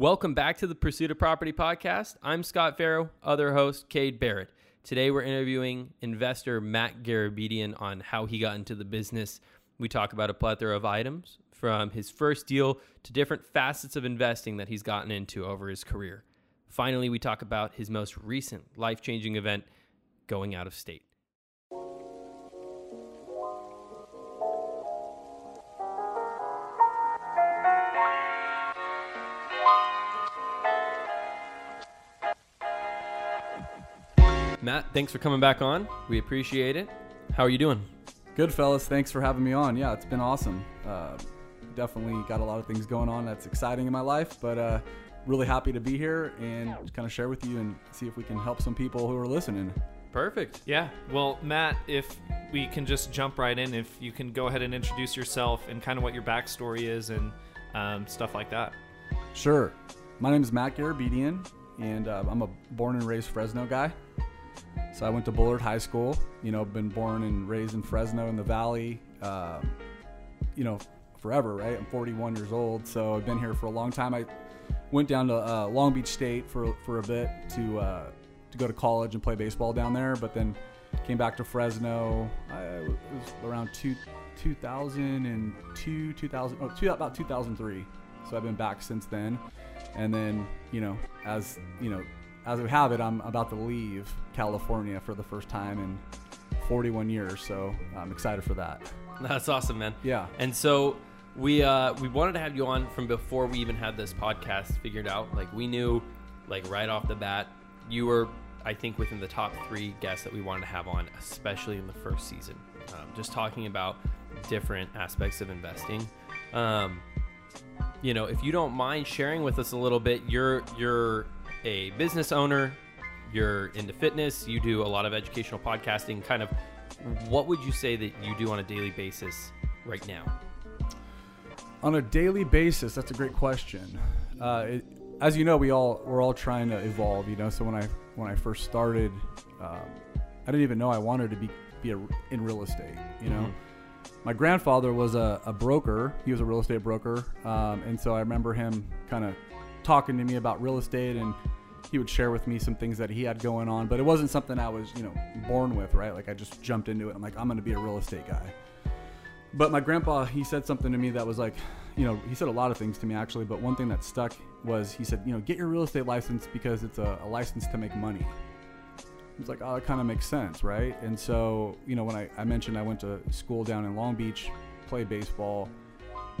Welcome back to the Pursuit of Property podcast. I'm Scott Farrow, other host, Cade Barrett. Today we're interviewing investor Matt Garabedian on how he got into the business. We talk about a plethora of items from his first deal to different facets of investing that he's gotten into over his career. Finally, we talk about his most recent life changing event going out of state. Matt, thanks for coming back on. We appreciate it. How are you doing? Good, fellas. Thanks for having me on. Yeah, it's been awesome. Uh, definitely got a lot of things going on that's exciting in my life, but uh, really happy to be here and kind of share with you and see if we can help some people who are listening. Perfect. Yeah. Well, Matt, if we can just jump right in, if you can go ahead and introduce yourself and kind of what your backstory is and um, stuff like that. Sure. My name is Matt Garabedian, and uh, I'm a born and raised Fresno guy. So I went to Bullard High School. You know, been born and raised in Fresno in the Valley. Uh, you know, forever, right? I'm 41 years old, so I've been here for a long time. I went down to uh, Long Beach State for for a bit to uh, to go to college and play baseball down there, but then came back to Fresno. I, it was around two, 2002, 2000, oh, two, about 2003. So I've been back since then. And then, you know, as you know, as we have it, I'm about to leave California for the first time in 41 years. So I'm excited for that. That's awesome, man. Yeah. And so we uh, we wanted to have you on from before we even had this podcast figured out. Like we knew, like right off the bat, you were I think within the top three guests that we wanted to have on, especially in the first season. Um, just talking about different aspects of investing. Um, you know, if you don't mind sharing with us a little bit, you're you're a business owner, you're into fitness, you do a lot of educational podcasting. Kind of, what would you say that you do on a daily basis right now? On a daily basis, that's a great question. Uh, it, as you know, we all we're all trying to evolve. You know, so when I when I first started, um, I didn't even know I wanted to be be a, in real estate. You know, mm-hmm. my grandfather was a, a, broker. He was a real estate broker, um, and so I remember him kind of talking to me about real estate, and he would share with me some things that he had going on. But it wasn't something I was you know born with, right? Like I just jumped into it. I'm like, I'm going to be a real estate guy. But my grandpa, he said something to me that was like, you know, he said a lot of things to me actually, but one thing that stuck was he said, you know, get your real estate license because it's a, a license to make money. It's like, oh, that kind of makes sense, right? And so, you know, when I, I mentioned I went to school down in Long Beach, played baseball,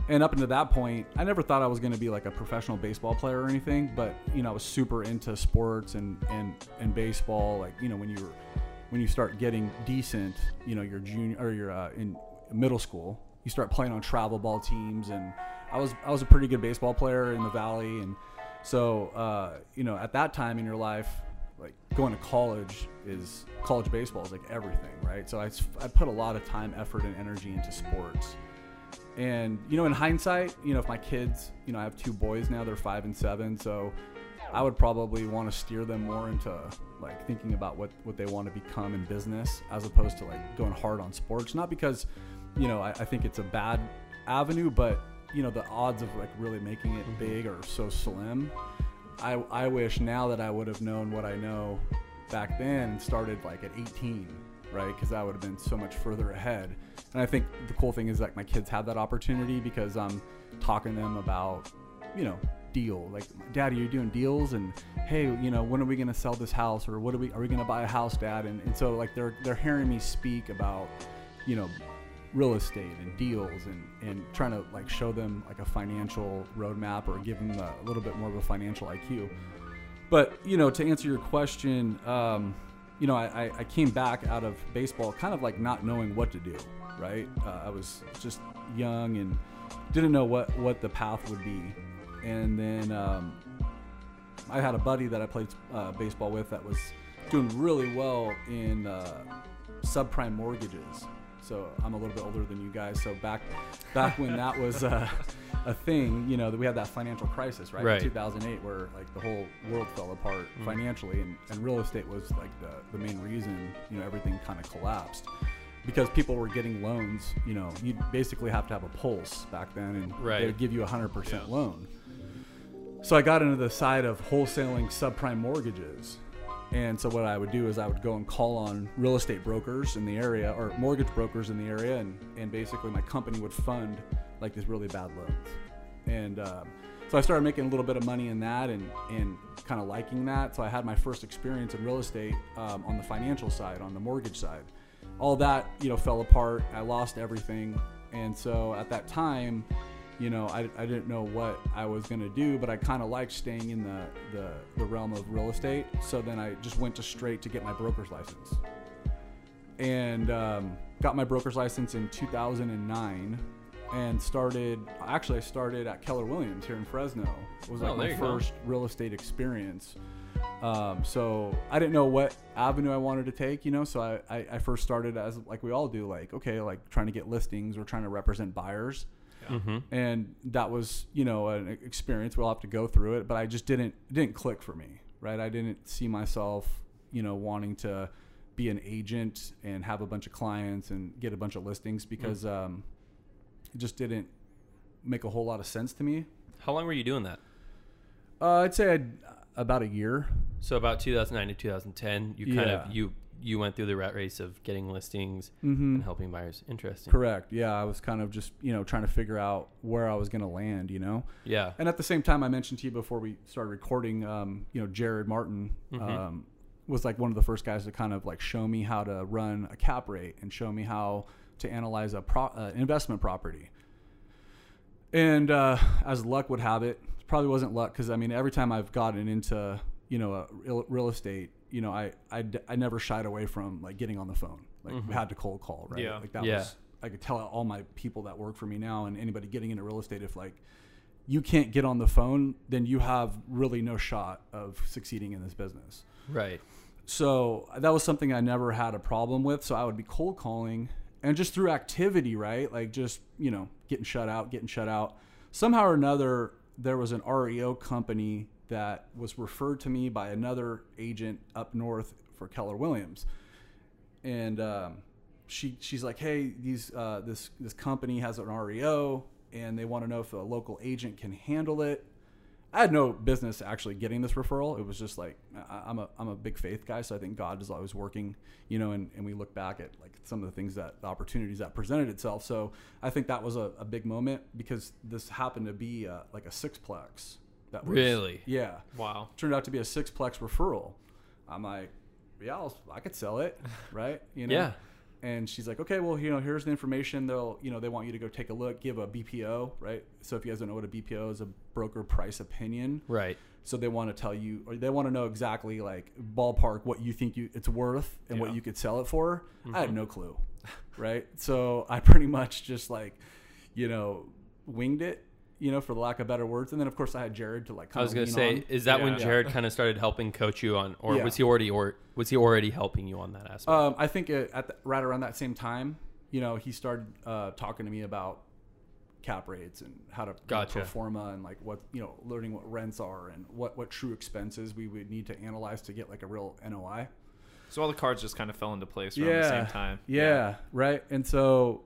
and up until that point, I never thought I was going to be like a professional baseball player or anything, but you know, I was super into sports and and and baseball. Like, you know, when you were when you start getting decent, you know, your junior or your uh, in middle school, you start playing on travel ball teams, and I was I was a pretty good baseball player in the valley, and so uh, you know at that time in your life, like going to college is college baseball is like everything, right? So I I put a lot of time, effort, and energy into sports. And you know, in hindsight, you know, if my kids, you know, I have two boys now, they're five and seven, so I would probably want to steer them more into like thinking about what what they want to become in business as opposed to like going hard on sports. Not because you know, I, I think it's a bad avenue, but you know, the odds of like really making it mm-hmm. big are so slim. I, I wish now that I would have known what I know back then started like at 18, right? Because I would have been so much further ahead. And I think the cool thing is that my kids have that opportunity because I'm talking to them about, you know, deal. Like, Daddy, you're doing deals, and hey, you know, when are we gonna sell this house, or what are we are we gonna buy a house, Dad? And, and so like they're they're hearing me speak about, you know, real estate and deals and, and trying to like show them like a financial roadmap or give them a, little bit more of a financial IQ. But you know, to answer your question, um, you know, I, I came back out of baseball kind of like not knowing what to do. Right, uh, I was just young and didn't know what what the path would be, and then um, I had a buddy that I played uh, baseball with that was doing really well in uh, subprime mortgages so I'm a little bit older than you guys. So back back when that was uh, a thing, you know, that we had that financial crisis, right? right. In 2008, where like the whole world fell apart mm. financially, and, and real estate was like the, the main reason, you know, everything kind of collapsed. Because people were getting loans, you know, you basically have to have a pulse back then, and right. they would give you a hundred percent loan. so I got into the side of wholesaling subprime mortgages. And so what I would do is I would go and call on real estate brokers in the area or mortgage brokers in the area, and, and basically my company would fund like these really bad loans. And um, so I started making a little bit of money in that and, and kind of liking that. So I had my first experience in real estate um, on the financial side, on the mortgage side. All that, you know, fell apart. I lost everything. And so at that time, you know, I, I didn't know what I was going to do, but I kind of liked staying in the, the, the realm of real estate. So then I just went to straight to get my broker's license. And um, got my broker's license in 2009 and started, actually, I started at Keller Williams here in Fresno. It was like Oh, my you go. first real estate experience. Um, so I didn't know what avenue I wanted to take, you know. So I, I, I first started as like we all do, like okay, like trying to get listings or trying to represent buyers Mm-hmm. and that was you know an experience we'll have to go through it but i just didn't it didn't click for me right i didn't see myself you know wanting to be an agent and have a bunch of clients and get a bunch of listings because um, it just didn't make a whole lot of sense to me How long were you doing that? uh, i'd say I'd, about a year So about 2009 to 2010, you kind Yeah. of you you went through the rat race of getting listings mm-hmm. and helping buyers. Interesting. correct yeah i was kind of just you know trying to figure out where i was going to land you know Yeah. And at the same time, I mentioned to you before we started recording, um, you know, Jared Martin Mhm. um, was like one of the first guys to kind of like show me how to run a cap rate and show me how to analyze a pro- uh, investment property. And uh, as luck would have it probably wasn't luck because I mean, every time I've gotten into you know a real, real estate, you know, I, I d- I never shied away from like getting on the phone. Like Mhm. we had to cold call, right? Yeah. Like that Yeah. was I could tell all my people that work for me now and anybody getting into real estate if like you can't get on the phone, then you have really no shot of succeeding in this business. Right. So that was something I never had a problem with. So I would be cold calling and just through activity, right? Like just, you know, getting shut out, getting shut out. Somehow or another, there was an REO company that was referred to me by another agent up north for Keller Williams. And um, she, she's like, hey, these, uh, this, this company has an REO and they want to know if a local agent can handle it. I had no business actually getting this referral. It was just like I'm a I'm a big faith guy, so I think God is always working, you know. And, and we look back at like some of the things that the opportunities that presented itself. So I think that was a, a big moment because this happened to be uh, like a sixplex. That was, Really? yeah Wow. turned out to be a sixplex referral. I'm like, yeah, I'll, I could sell it, right? You know. Yeah. And she's like, okay, well, you know, here's the information. They'll, you know, they want you to go take a look, give a BPO, right? So if you guys don't know what a BPO is, a broker price opinion. Right. So they want to tell you, or they want to know exactly like ballpark what you think you it's worth and what you could sell it for. I had Mhm. no clue, right? So I pretty much just like, you know, winged it, you know, for the lack of better words. And then of course I had Jared to like. I was kinda gonna say, on. is that when Yeah. Jared kind of started helping coach you on, or Yeah. was he already, or was he already helping you on that aspect? Um, I think it, at the, right around that same time, you know, he started uh, talking to me about cap rates and how to you know, Gotcha. forma and like what you know, learning what rents are and what what true expenses we would need to analyze to get like a real NOI. So all the cards just kind of fell into place around the same time. Yeah, right. And so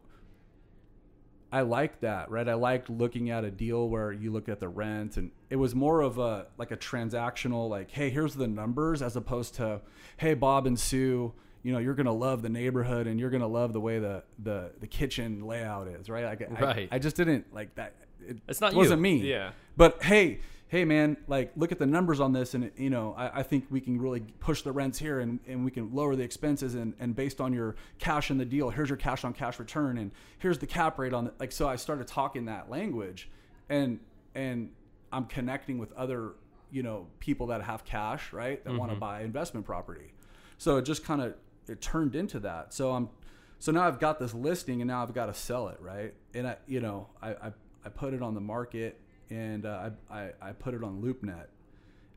I liked that, right? I liked looking at a deal where you look at the rent and it was more of a like a transactional like, hey, here's the numbers as opposed to, hey, Bob and Sue, you know, you're gonna love the neighborhood and you're gonna love the way the the, the kitchen layout is, right? Like I, Right. I just didn't like that. It It's not you. wasn't me. Yeah. But hey, hey man, like look at the numbers on this, and you know, I, I think we can really push the rents here, and, and we can lower the expenses, and, and based on your cash in the deal, here's your cash on cash return, and here's the cap rate on the like. So I started talking that language, and and I'm connecting with other you know people that have cash, right, that want to mm-hmm. buy investment property. So it just kind of it turned into that. So I'm so now I've got this listing and now I've got to sell it, right? And I, you know, I, I, I put it on the market and uh, I, I, I put it on LoopNet.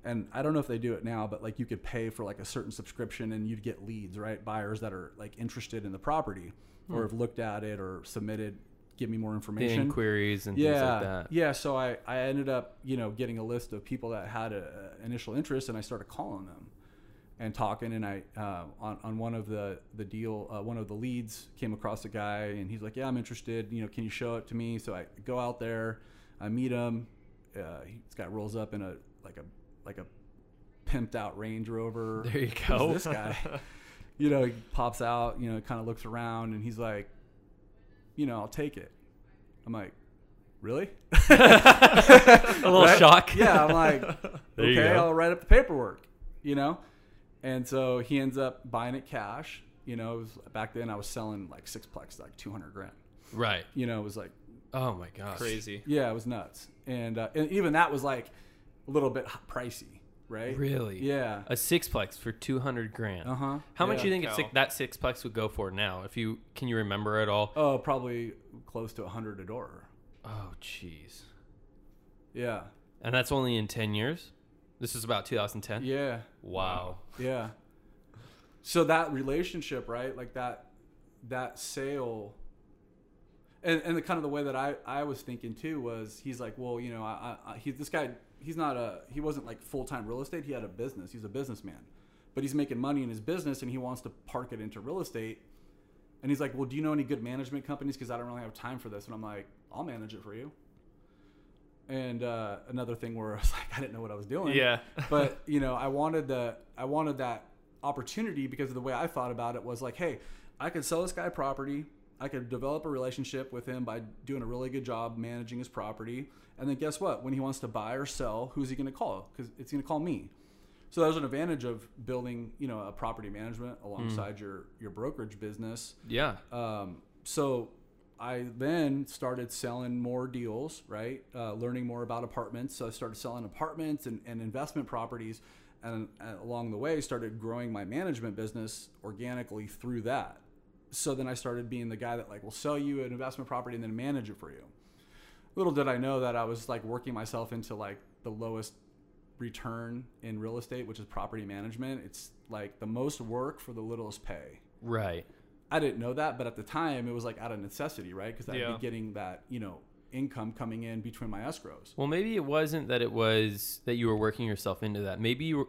And I don't know if they do it now, but like you could pay for like a certain subscription and you'd get leads, right? Buyers that are like interested in the property or have looked at it or submitted, give me more the information. inquiries and yeah, things like that. yeah. So I, I ended up, you know, getting a list of people that had a, a initial interest, and I started calling them and talking. And I uh, on on one of the the deal, uh, one of the leads came across a guy, and he's like, "Yeah, I'm interested. You know, can you show it to me?" So I go out there, I meet him. Uh, he, this guy rolls up in a like a like a pimped out Range Rover. There you Who's go. this guy, you know, he pops out. You know, kind of looks around, and he's like, you know, I'll take it. I'm like, really? a little Right? shock. Yeah, I'm like, okay. I'll write up the paperwork, you know? And so he ends up buying it cash. You know, it was back then I was selling like sixplex, like 200 grand. Right. You know, it was like, Oh my gosh. Crazy. yeah, it was nuts. And, uh, and even that was like a little bit pricey, right? Really? Yeah. A sixplex for two hundred grand. Uh huh. How much do you think Cow. six, that sixplex would go for now? If you can you remember at all? Oh, probably close to 100 a door. Oh, jeez. Yeah. And that's only in ten years. This is about 2010. Yeah. Wow. Yeah. So that relationship, right? Like that that sale and and the kind of the way that I I was thinking too was he's like, well, you know, I, I he this guy he's not a he wasn't like full time real estate. He had a business. He's a businessman, but he's making money in his business and he wants to park it into real estate. And he's like, well, do you know any good management companies? Because I don't really have time for this. And I'm like, I'll manage it for you. And uh, another thing where I was like, I didn't know what I was doing Yeah. but you know i wanted the i wanted that opportunity because of the way i thought about it was like hey i could sell this guy property i could develop a relationship with him by doing a really good job managing his property and then guess what when he wants to buy or sell who's he going to call because it's going to call me so there's an advantage of building you know a property management alongside your your brokerage business Yeah. um, so I then started selling more deals, right? Uh, learning more about apartments. So I started selling apartments and, and investment properties. And uh, along the way, started growing my management business organically through that. So then I started being the guy that like will sell you an investment property and then manage it for you. Little did I know that I was like working myself into like the lowest return in real estate, which is property management. It's like the most work for the littlest pay. Right. I didn't know that, but at the time it was like out of necessity, right? Because I'd Yeah. be getting that, you know, income coming in between my escrows. Well, maybe it wasn't that it was that you were working yourself into that. Maybe you were,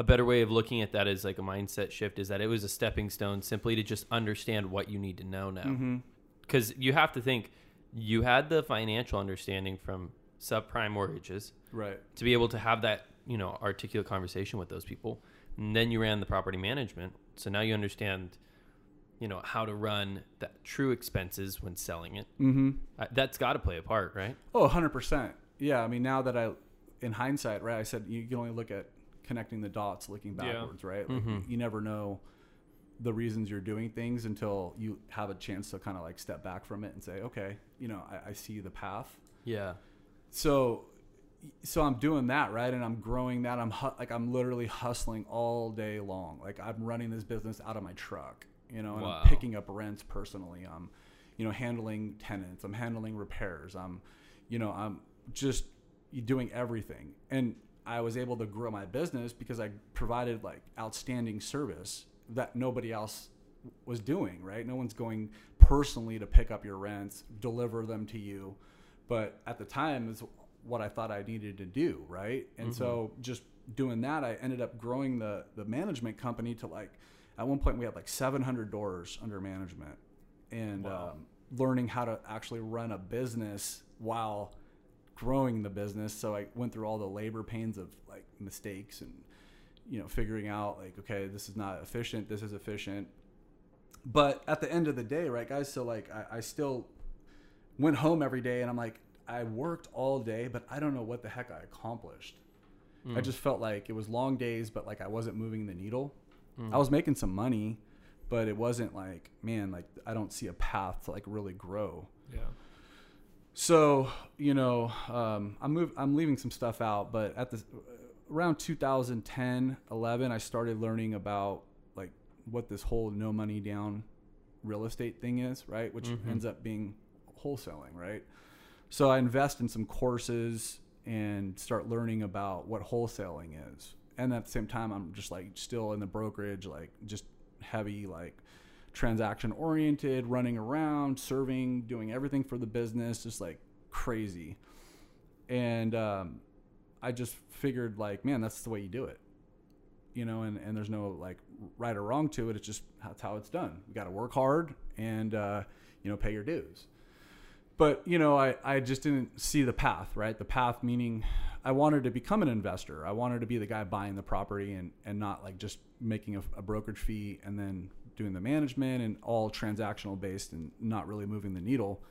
a better way of looking at that is like a mindset shift is that it was a stepping stone simply to just understand what you need to know now. Mm-hmm. Because you have to think you had the financial understanding from subprime mortgages Right. to be able to have that, you know, articulate conversation with those people. And then you ran the property management. So now you understand, you know, how to run the true expenses when selling it. Mm-hmm. Uh, That's got to play a part, right? Oh, 100%. Yeah. I mean, now that I, in hindsight, right, I said you can only look at connecting the dots looking Yeah. backwards, right? Like, Mhm. You never know the reasons you're doing things until you have a chance to kind of like step back from it and say, okay, you know, I, I see the path. Yeah. so so i'm doing that right and i'm growing that i'm hu- like i'm literally hustling all day long like i'm running this business out of my truck you know and Wow. i'm picking up rents personally i'm you know handling tenants i'm handling repairs i'm you know i'm just doing everything and i was able to grow my business because i provided like outstanding service that nobody else was doing right no one's going personally to pick up your rents deliver them to you but at the time is what I thought I needed to do, right? And so just doing that, I ended up growing the the management company to like at one point we had like 700 doors under management, and Wow. um, learning how to actually run a business while growing the business. So I went through all the labor pains of like mistakes and you know figuring out like okay this is not efficient, this is efficient. But at the end of the day, right, guys? So like I, I still went home every day and I'm like, I worked all day, but I don't know what the heck I accomplished. Mm. I just felt like it was long days, but like I wasn't moving the needle. Mm. I was making some money, but it wasn't like, man, like I don't see a path to like really grow. Yeah. So you know, um, I'm move, I'm leaving some stuff out, but at the around 2010, 11, I started learning about like what this whole no money down real estate thing is, right? Which Mhm. ends up being wholesaling, right? So I invest in some courses and start learning about what wholesaling is. And at the same time, I'm just like still in the brokerage, like just heavy, like transaction oriented, running around, serving, doing everything for the business, just like crazy. And um, I just figured, like, man, that's the way you do it. You know, and, and there's no like right or wrong to it. It's just that's how it's done. You got to work hard and, uh, you know, pay your dues. but you know, I, I just didn't see the path, right? The path meaning I wanted to become an investor. I wanted to be the guy buying the property and, and not like just making a, a brokerage fee and then doing the management and all transactional based and not really moving the needle.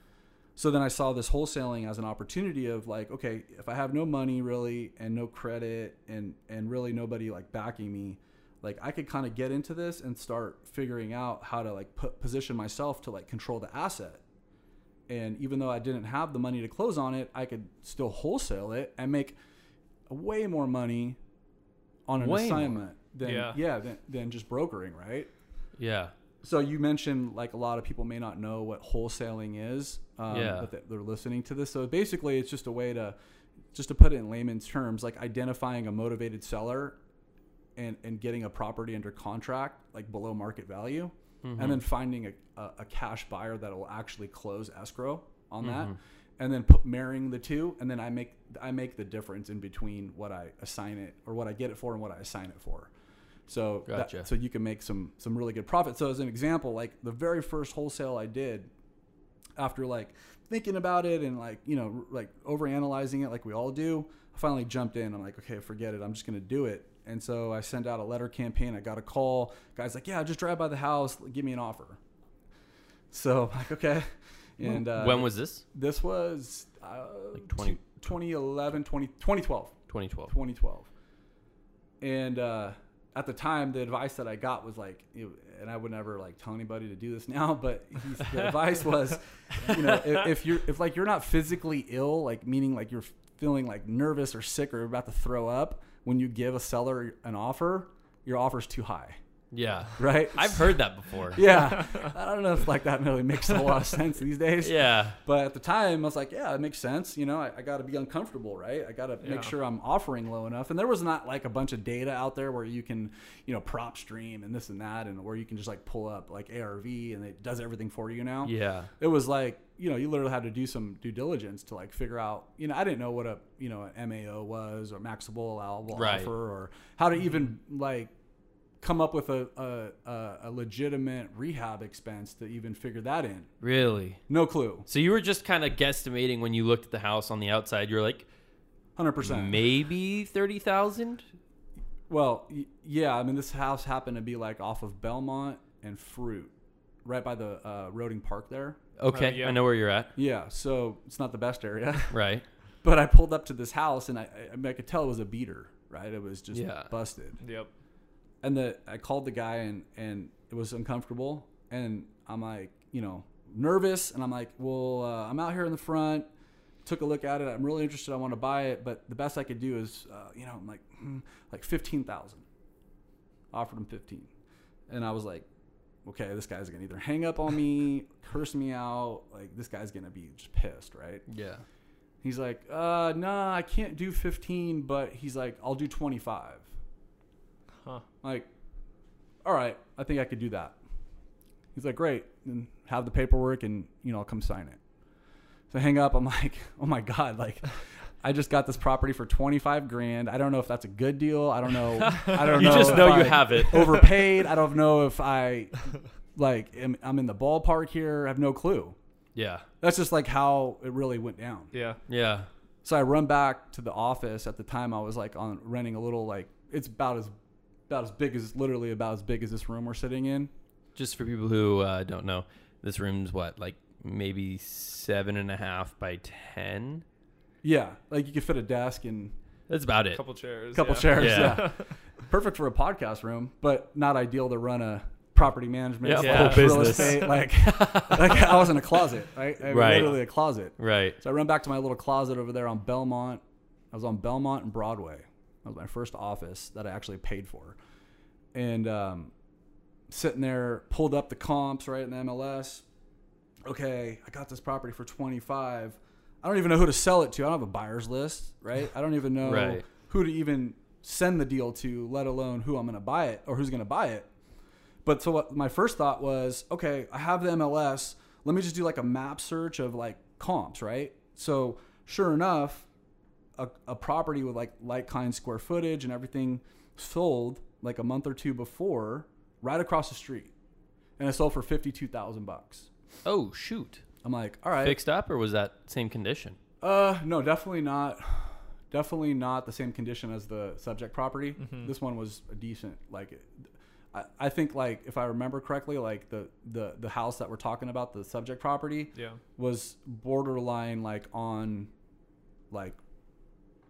So then I saw this wholesaling as an opportunity of like, okay, if I have no money really and no credit and and really nobody like backing me, like I could kind of get into this and start figuring out how to like put position myself to like control the asset. And even though I didn't have the money to close on it, I could still wholesale it and make way more money on an Way more. assignment than Yeah. yeah, than, than just brokering, right? Yeah. So you mentioned like a lot of people may not know what wholesaling is. Um, Yeah. But they- they're listening to this. So basically, it's just a way to, just to put it in layman's terms, like identifying a motivated seller, and and getting a property under contract like below market value, Mm-hmm. and then finding a, a, a cash buyer that will actually close escrow on that, Mm-hmm. and then put, marrying the two, and then I make I make the difference in between what I assign it or what I get it for and what I assign it for. So that- so you can make some some really good profit. So as an example, like the very first wholesale I did, after like thinking about it and like you know like over analyzing it like we all do, I finally jumped in. I'm like, okay, forget it. I'm just gonna do it. And so I sent out a letter campaign. I got a call. Guys like, yeah, just drive by the house. Give me an offer. So I'm like, okay. And uh, when was this? this was uh, Like 20 2011, 20, 2012. 2012. 2012. And uh, at the time, the advice that I got was like, and I would never like tell anybody to do this now, but the advice was, you know, if, if you're if like you're not physically ill, like meaning like you're feeling like nervous or sick or about to throw up, when you give a seller an offer, your offer's too high, Yeah. right? I've heard that before. yeah, I don't know if like that really makes a lot of sense these days. Yeah. But at the time, I was like, yeah, it makes sense. You know, I, I got to be uncomfortable, right? I got to Yeah. make sure I'm offering low enough. And there was not like a bunch of data out there where you can, you know, PropStream and this and that, and where you can just like pull up like ARV and it does everything for you now. Yeah. It was like, you know, you literally had to do some due diligence to like figure out, you know, I didn't know what a, you know, an MAO was or maxable allowable Right. offer or how to even like come up with a, a, a, a legitimate rehab expense to even figure that in. Really. No clue. So you were just kind of guesstimating when you looked at the house on the outside. You're like, 100%. maybe thirty thousand. Well, y- yeah. I mean, this house happened to be like off of Belmont and Fruit, right by the uh, Roeding Park there. Okay, yeah. I know where you're at. Yeah, so it's not the best area. Right. but I pulled up to this house and I, I, I, I could tell it was a beater, right? It was just Yeah. busted. Yep. And the I called the guy and and it was uncomfortable. And I'm like, you know, nervous. And I'm like, well, uh, I'm out here in the front. Took a look at it. I'm really interested. I want to buy it, but the best I could do is, uh, you know, I'm like, hmm, like fifteen thousand. Offered him fifteen, and I was like, okay, this guy's gonna either hang up on me, curse me out. Like this guy's gonna be just pissed, right? Yeah. He's like, uh, nah, I can't do 15, but he's like, I'll do 25. Huh. Like, all right, I think I could do that. He's like, great, and have the paperwork, and you know, I'll come sign it. So I hang up. I'm like, oh my god, like, I just got this property for 25 grand. I don't know if that's a good deal. I don't know. I don't You know. just know you I have it. overpaid. I don't know if I, like, am, I'm in the ballpark here. I have no clue. Yeah. That's just like how it really went down. Yeah. Yeah. So I run back to the office. At the time, I was like on renting a little like it's about as about as big as literally about as big as this room we're sitting in. Just for people who uh, don't know, this room's what, like maybe seven and a half by ten. Yeah, like you could fit a desk and That's about A it. couple chairs. a couple yeah. chairs. Yeah. Yeah. perfect for a podcast room, but not ideal to run a property management Yeah, slash real business. estate. Like, like I was in a closet, right? I mean, Right. Literally a closet. Right. So I run back to my little closet over there on Belmont. I was on Belmont and Broadway. That was my first office that I actually paid for. And um, sitting there, pulled up the comps right in the MLS. Okay, I got this property for 25. I don't even know who to sell it to. I don't have a buyer's list, right? I don't even know Right. who to even send the deal to, let alone who I'm going to buy it or who's going to buy it. But so what my first thought was, okay, I have the MLS. Let me just do like a map search of like comps, right? So sure enough, a, a property with like like kind square footage and everything sold like a month or two before, right across the street, and it sold for fifty two thousand bucks Oh shoot. I'm like, all right. Fixed up or was that same condition? Uh, no, definitely not. Definitely not the same condition as the subject property. Mhm. This one was a decent. Like, I, I think like if I remember correctly, like the the the house that we're talking about, the subject property, Yeah. was borderline like on, like,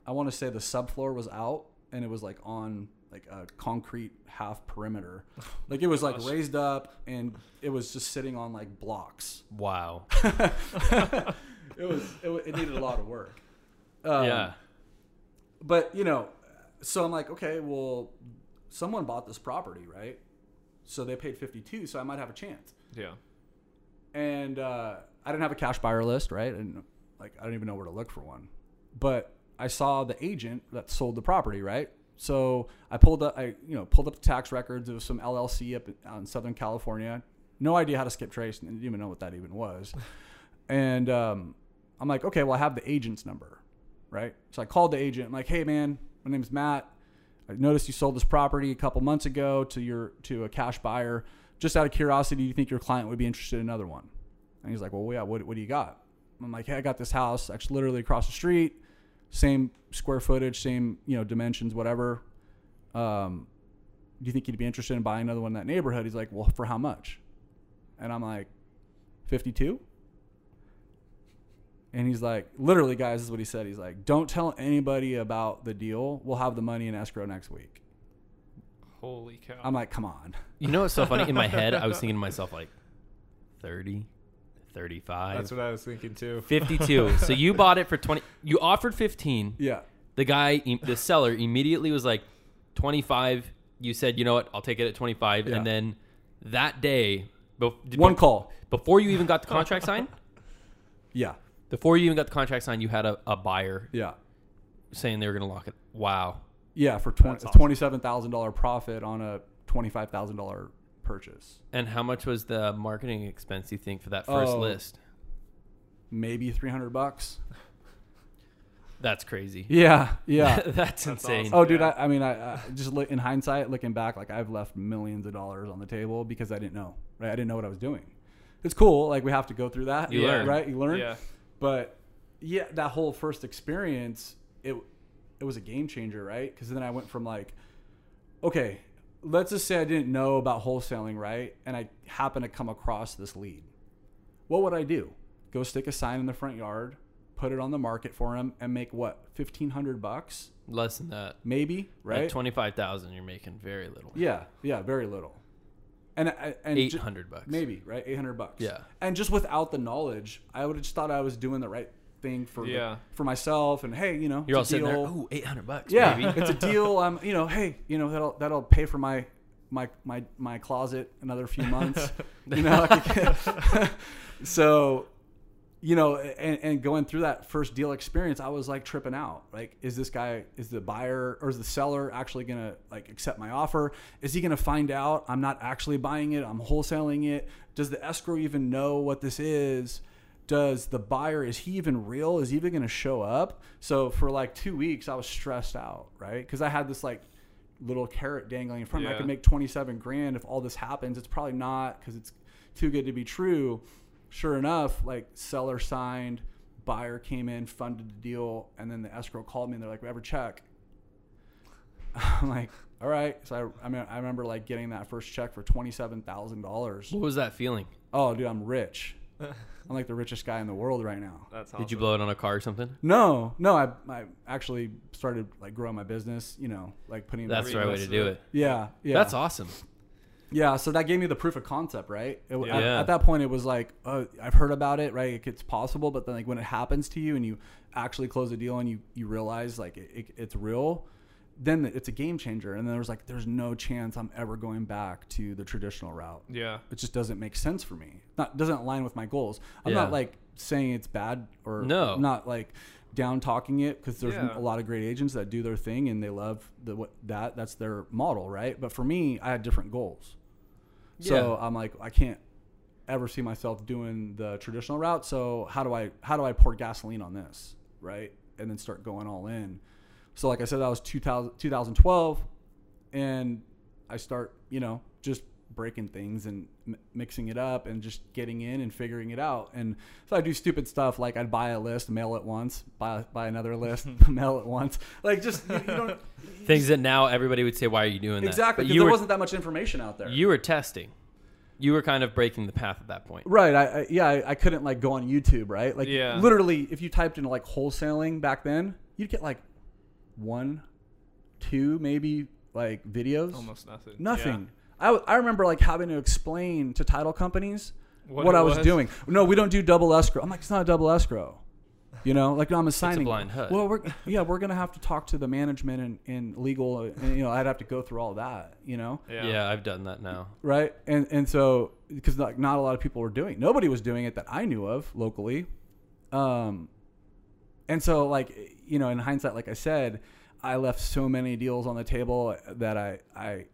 I want to say the subfloor was out and it was like on like a concrete half perimeter, like it was like Gosh. raised up and it was just sitting on like blocks. Wow. it was it, it needed a lot of work. Um, yeah. but you know, so I'm like, okay, well, someone bought this property, right? So they paid 52, so I might have a chance. Yeah. And uh, I didn't have a cash buyer list, right? And like, I don't even know where to look for one. But I saw the agent that sold the property, right? So I pulled up, I you know pulled up the tax records of some LLC up in, in Southern California. No idea how to skip trace, and didn't even know what that even was. and um, I'm like, okay, well, I have the agent's number, right? So I called the agent. I'm like, hey, man, my name's Matt. I noticed you sold this property a couple months ago to your to a cash buyer. Just out of curiosity, do you think your client would be interested in another one? And he's like, well, yeah. What, what do you got? I'm like, hey, I got this house actually literally across the street, same square footage, same you know dimensions, whatever. Um, do you think you'd be interested in buying another one in that neighborhood? He's like, well, for how much? And I'm like, 52. And he's like, literally, guys, this is what he said. He's like, don't tell anybody about the deal. We'll have the money in escrow next week. Holy cow. I'm like, come on. You know what's so funny? In my head, I was thinking to myself, like, 30, 35, That's what I was thinking too. 52. so you bought it for 20. You offered 15. Yeah. The guy, the seller, immediately was like, 25. You said, you know what? I'll take it at 25. Yeah. And then that day, bef- did- One call. before you even got the contract signed, Yeah. before you even got the contract signed, you had a, a buyer Yeah. saying they were going to lock it. Wow. Yeah. For 20, That's awesome. $27,000 profit on a $25,000 purchase. And how much was the marketing expense you think for that first Oh. list? Maybe 300 bucks. That's crazy. Yeah. Yeah. That's, insane. awesome. Oh, dude! Yeah. I, I mean, I, I just look, in hindsight, looking back, like I've left millions of dollars on the table because I didn't know, right? I didn't know what I was doing. It's cool, like we have to go through that, You learn. right? You learn, Yeah. but yeah, that whole first experience, it it was a game changer, right? Because then I went from like, okay, let's just say I didn't know about wholesaling, right? And I happen to come across this lead. What would I do? Go stick a sign in the front yard, put it on the market for him, and make what fifteen hundred bucks, Less than that. maybe, right? At 25,000, you're making very little. Yeah, yeah, very little. And I- and ju- 800 bucks. maybe right, eight hundred bucks. Yeah. and just without the knowledge, I would have just thought I was doing the right thing for the- Yeah. for myself. And hey, you know, You're all it's a sitting there, deal. 800 bucks, yeah, baby. it's a deal. I'm, you know, hey, you know that'll that'll pay for my my my my closet another few months. you know, so you know, and, and going through that first deal experience, I was like tripping out. Like, is this guy, is the buyer or is the seller actually gonna like accept my offer? Is he gonna find out I'm not actually buying it? I'm wholesaling it. Does the escrow even know what this is? Does the buyer is he even real? Is he even gonna show up? So for like two weeks, I was stressed out, right? Because I had this like little carrot dangling in front of me. I could make 27 grand if all this happens. It's probably not because it's too good to be true. Sure enough, like seller signed, buyer came in, funded the deal, and then the escrow called me and they're like, "We have a check." I'm like, "All right." So I, I mean, I remember like getting that first check for twenty seven thousand dollars. What was that feeling? Oh, dude, I'm rich. I'm like the richest guy in the world right now. That's awesome. Did you blow it on a car or something? No, no, I, I actually started like growing my business. You know, like putting. That's the right way to do it. Yeah, yeah. That's awesome. Yeah, so that gave me the proof of concept, right? It, Yeah. at, at that point, it was like, uh, I've heard about it, right? It's possible, but then like when it happens to you and you actually close a deal and you you realize like it, it, it's real, then it's a game changer. And then there was like, there's no chance I'm ever going back to the traditional route. Yeah. It just doesn't make sense for me. Not doesn't align with my goals. I'm Yeah. not like saying it's bad or No. not like down talking it because there's Yeah. a lot of great agents that do their thing and they love the what that that's their model, right? But for me, I had different goals. So Yeah. I'm like, I can't ever see myself doing the traditional route. So how do I how do I pour gasoline on this, right? And then start going all in. So like I said, that was 2000, 2012, and I start, you know, just breaking things and m- mixing it up and just getting in and figuring it out. And so I do stupid stuff like I'd buy a list, mail it once, buy buy another list, mail it once, like just you, you don't Things that now everybody would say, "Why are you doing that?" exactly because there were wasn't that much information out there. you were testing. You were kind of breaking the path at that point. Right. I, I yeah. I, I couldn't like go on YouTube. Right. Like Yeah. literally, if you typed in like wholesaling back then, you'd get like one, two, maybe like videos. Almost nothing. Nothing. I, w- I remember like having to explain to title companies What what, I was, was? doing. No, we don't do double escrow. I'm like, it's not a double escrow. You know, like no, I'm assigning. blind HUD. Well, we're yeah, we're gonna have to talk to the management and, and legal, and you know, I'd have to go through all that. You know, Yeah. Yeah. I've done that now. right? And and so because like not a lot of people were doing, nobody was doing it that I knew of locally, um, and so like you know, in hindsight, like I said, I left so many deals on the table that I I You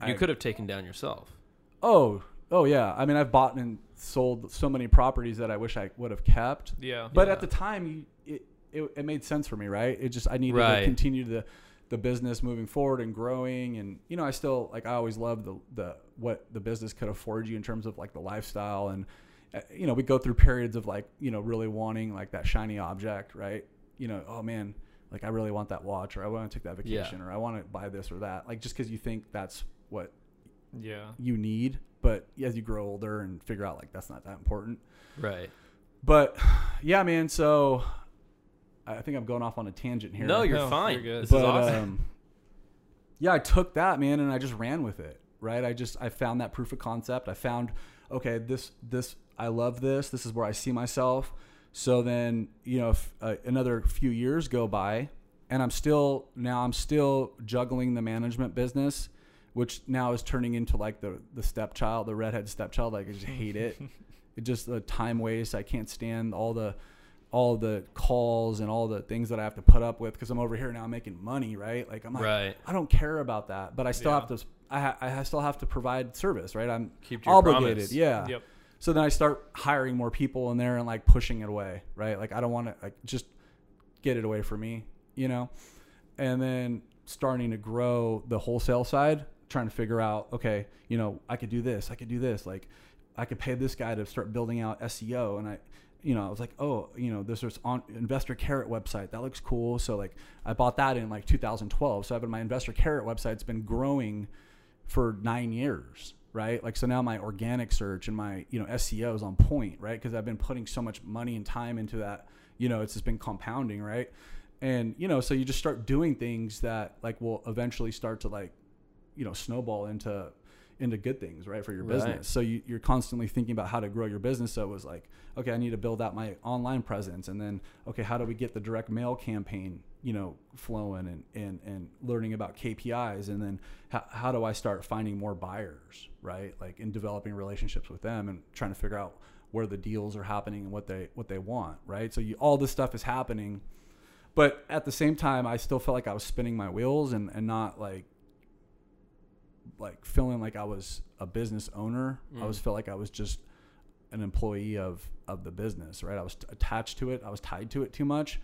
I- could have taken down yourself. Oh, oh yeah. I mean, I've bought and sold so many properties that I wish I would have kept. Yeah. But Yeah. at the time, it, it it made sense for me, right? It just I needed Right. to continue the the business moving forward and growing, and you know, I still like I always loved the the what the business could afford you in terms of like the lifestyle and. Uh, You know, we go through periods of like, you know, really wanting like that shiny object, right? You know, oh man, like I really want that watch, or I want to take that Yeah. vacation, or I want to buy this or that. Like just because you think that's what Yeah. you need, but as you grow older and figure out like that's not that important. Right. But yeah, man. So I think I'm going off on a tangent here. No, you're No, fine. you're good. This but is awesome. um, yeah, I took that man and I just ran with it. Right. I just I found that proof of concept. I found okay, this this I love this. This is where I see myself. So then you know, if, uh, another few years go by, and I'm still now I'm still juggling the management business, which now is turning into like the the stepchild, the redhead stepchild. Like I just hate it. it just the time waste. I can't stand all the all the calls and all the things that I have to put up with because I'm over here now making money, right? Like I'm like, Right. I don't care about that, but I still Yeah. have to. I, ha- I still have to provide service, right? I'm Keep obligated, promise. yeah. Yep. So then I start hiring more people in there and like pushing it away, right? Like I don't want to like just get it away from me, you know. And then starting to grow the wholesale side, trying to figure out, okay, you know, I could do this, I could do this, like I could pay this guy to start building out SEO, and I, you know, I was like, oh, you know, there's this on Investor Carrot website. That looks cool, so like I bought that in like 2012, so I've been my Investor Carrot website's been growing for nine years right? Like so now my organic search and my you know seo is on point right? Because i've been putting so much money and time into that you know it's just been compounding right? And you know so you just start doing things that like will eventually start to like you know snowball into into good things right for your Right. business. So you, you're constantly thinking about how to grow your business. So it was like okay i need to build out my online presence. And then okay how do we get the direct mail campaign you know flowing and and, and learning about kpis and then how, how do i start finding more buyers right? Like in developing relationships with them and trying to figure out where the deals are happening and what they what they want right? So you all this stuff is happening. But at the same time i still felt like i was spinning my wheels and, and not like like feeling like i was a business owner i was Mm. felt like i was just an employee of of the business right i was t- attached to it i was tied to it too much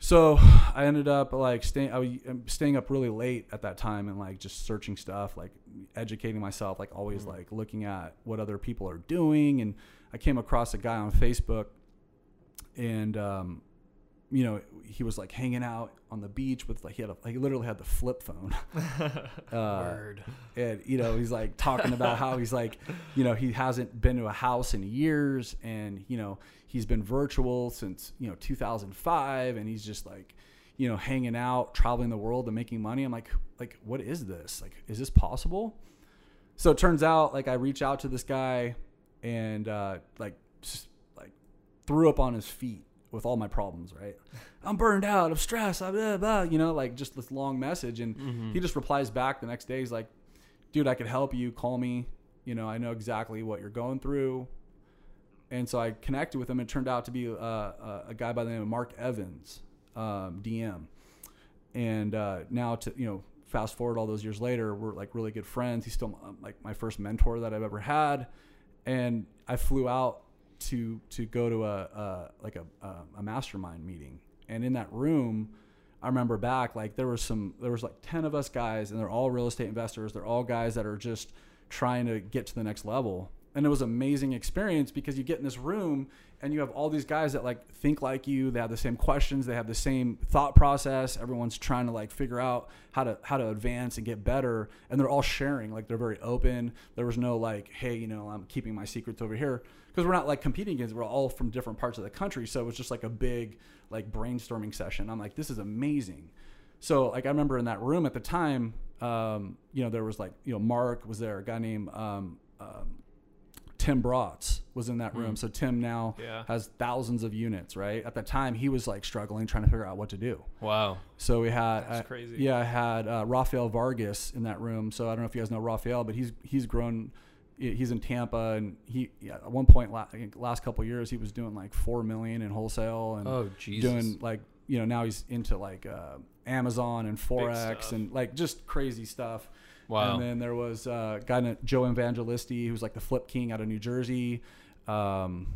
so i ended up like staying i was um, staying up really late at that time and like just searching stuff like educating myself like always Mm. like looking at what other people are doing and i came across a guy on facebook and um you know he was like hanging out on the beach with like he had a, like he literally had the flip phone. Uh, Word. and you know he's like talking about how he's like you know he hasn't been to a house in years and you know he's been virtual since you know 2005 and he's just like you know hanging out traveling the world and making money. I'm like like what is this? Like is this possible? So it turns out like i reach out to this guy and uh like just like threw up on his feet with all my problems right i'm burned out i'm stressed I'm blah, blah, you know like just this long message and Mhm. he just replies back the next day. He's like, dude, I could help you. Call me. You know, I know exactly what you're going through. And so I connected with him. It turned out to be uh, a, a guy by the name of Mark Evans, um, DM. And uh, now to, you know, fast forward all those years later, we're like really good friends. He's still um, like my first mentor that I've ever had. And I flew out to, to go to a, a like a, a, mastermind meeting. And in that room, I remember back like there was some there was like 10 of us guys and they're all real estate investors. They're all guys that are just trying to get to the next level. And it was an amazing experience because you get in this room and you have all these guys that like think like you, they have the same questions, they have the same thought process. Everyone's trying to like figure out how to how to advance and get better and they're all sharing like they're very open. There was no like, hey, you know, I'm keeping my secrets over here because we're not like competing against we're all from different parts of the country so it was just like a big like brainstorming session i'm like this is amazing so like i remember in that room at the time um, you know there was like you know mark was there a guy named um, um, tim bratz was in that room Mm. so tim now Yeah. has thousands of units right at the time he was like struggling trying to figure out what to do Wow. so we had, That's uh, crazy. yeah, I had uh, Rafael Vargas in that room. So I don't know if you guys know Rafael, but he's he's grown. He's in Tampa, and he yeah, at one point la- last couple of years he was doing like four million in wholesale and Oh Jesus. doing like you know now he's into like uh, Amazon and forex and like just crazy stuff. Wow. And then there was uh, a guy named Joe Evangelisti who's like the flip king out of New Jersey. Um,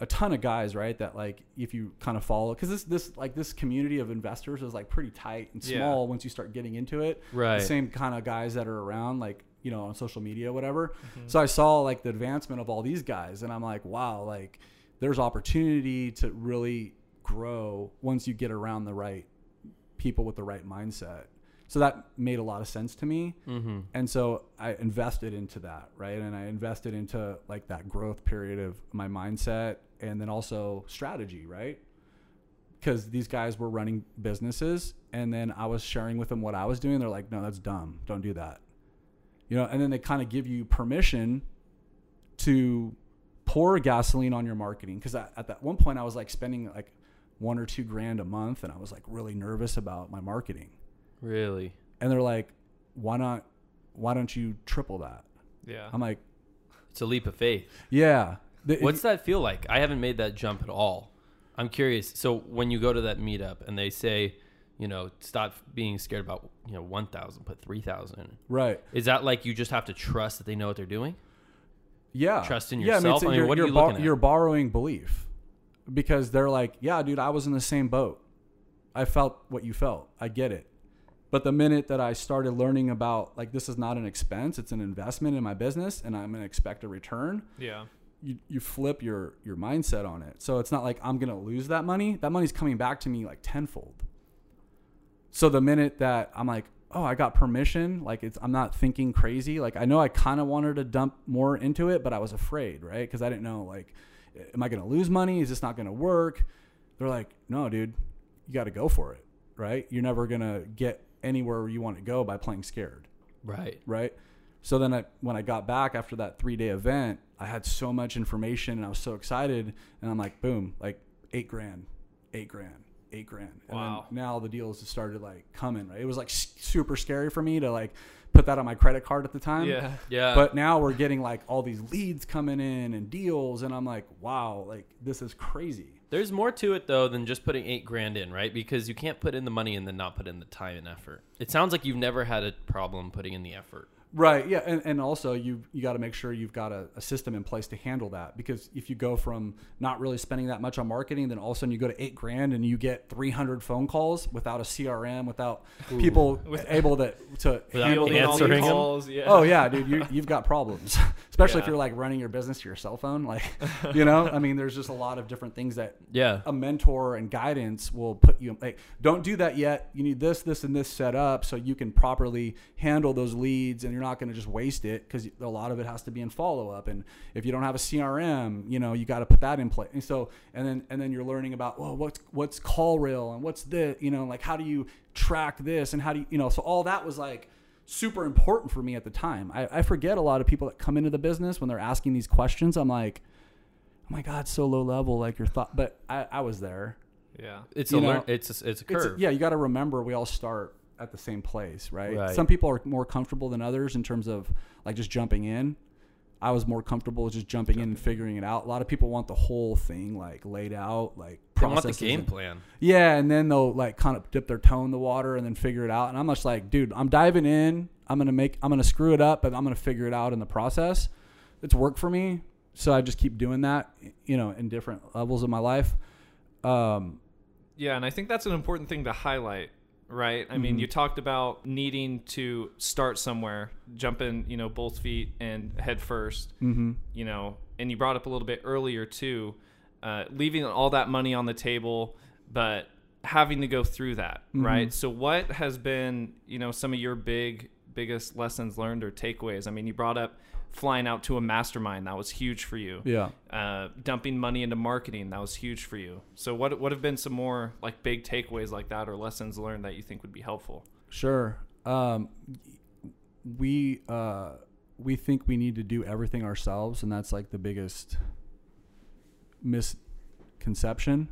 a ton of guys, right? That like if you kind of follow, because this this like this community of investors is like pretty tight and Yeah. small once you start getting into it. Right. The same kind of guys that are around, like you know, on social media, whatever. Mm-hmm. So I saw like the advancement of all these guys, and I'm like, wow, like there's opportunity to really grow once you get around the right people with the right mindset. So that made a lot of sense to me. mm-hmm. And so I invested into that, right? And I invested into like that growth period of my mindset and then also strategy, right? Because these guys were running businesses and then I was sharing with them what I was doing. They're like, no, that's dumb. Don't do that. You know, and then they kind of give you permission to pour gasoline on your marketing. Because at that one point, I was like spending like one or two grand a month and I was like really nervous about my marketing Really. and they're like, "Why not? Why don't you triple that?" Yeah. I'm like, It's a leap of faith. "Yeah." The- What's that feel like? I haven't made that jump at all. I'm curious. So when you go to that meetup and they say, you know, stop being scared about, you know, 1,000, put 3,000. right? Is that like you just have to trust that they know what they're doing? Yeah. Trust in Yeah, I mean, yourself? it's- I mean, you're, what are you looking at? You're borrowing belief because they're like, "Yeah, dude, I was in the same boat. I felt what you felt. I get it." But the minute that I started learning about like this is not an expense, it's an investment in my business, and I'm gonna expect a return. yeah. you, you flip your your mindset on it. So it's not like I'm gonna lose that money. That money's coming back to me like tenfold. So the minute that I'm like, oh, I got permission, like it's I'm not thinking crazy. Like I know I kind of wanted to dump more into it, but I was afraid, right? Because I didn't know like, am I gonna lose money? Is this not gonna work? They're like, no, dude, you got to go for it, right? You're never gonna get anywhere you want to go by playing scared right. right? So then I, when I got back after that three day event, I had so much information and I was so excited. And I'm like, boom, like eight grand, eight grand, eight grand. And Wow. now the deals started like coming, right? It was like super scary for me to like put that on my credit card at the time. Yeah. Yeah. But now we're getting like all these leads coming in and deals. And I'm like, wow, like this is crazy. There's more to it though than just putting eight grand in, right? Because you can't put in the money and then not put in the time and effort. It sounds like you've never had a problem putting in the effort. Right. Yeah. And, and also you you got to make sure you've got a, a system in place to handle that because if you go from not really spending that much on marketing, then all of a sudden you go to eight grand and you get 300 phone calls without a CRM, without people able to, to handle Fielding Fielding the all the calls, Yeah. Oh yeah, dude, you, you've got problems, especially if you're like running your business to your cell phone. Like, you know, I mean, there's just a lot of different things that Yeah. a mentor and guidance will put you like don't do that yet you need this this and this set up so you can properly handle those leads and you're not going to just waste it because a lot of it has to be in follow-up. And if you don't have a crm you know you got to put that in place. And so and then and then you're learning about well what's what's CallRail and what's the you know like how do you track this and how do you you know so all that was like super important for me at the time. I, I forget a lot of people that come into the business when they're asking these questions. I'm like oh my god so low level like your thought but i, I was there. Yeah. It's You a know, learn, it's a, it's a It's a- curve. yeah you got to remember we all start at the same place right? Right. some people are more comfortable than others in terms of like just jumping in i was more comfortable just jumping in and figuring it out a lot of people want the whole thing like laid out like They want the game and- plan. yeah, and then they'll like kind of dip their toe in the water and then figure it out. And I'm just like, dude, I'm diving in. I'm gonna make. I'm gonna screw it up, but I'm gonna figure it out in the process. It's worked for me, so I just keep doing that. You know, in different levels of my life. Um, Yeah, and I think that's an important thing to highlight right? I mean, Mhm. you talked about needing to start somewhere, jump in, you know, both feet and head first, Mm-hmm. you know, and you brought up a little bit earlier too, uh, leaving all that money on the table, but having to go through that, Mhm. right? So, what has been, you know, some of your big, biggest lessons learned or takeaways? I mean, you brought up flying out to a mastermind, that was huge for you Yeah. uh, dumping money into marketing that was huge for you so what what have been some more like big takeaways like that or lessons learned that you think would be helpful Sure. Um, we uh, we think we need to do everything ourselves, and that's like the biggest misconception.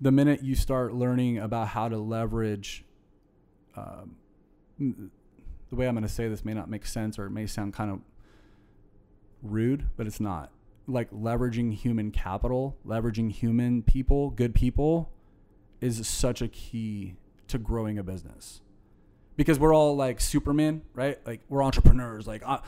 The minute you start learning about how to leverage, um, the way I'm going to say this may not make sense, or it may sound kind of rude, but it's not. Like leveraging human capital, leveraging human people, good people, is such a key to growing a business. Because we're all like Superman, right? Like we're entrepreneurs. Like I,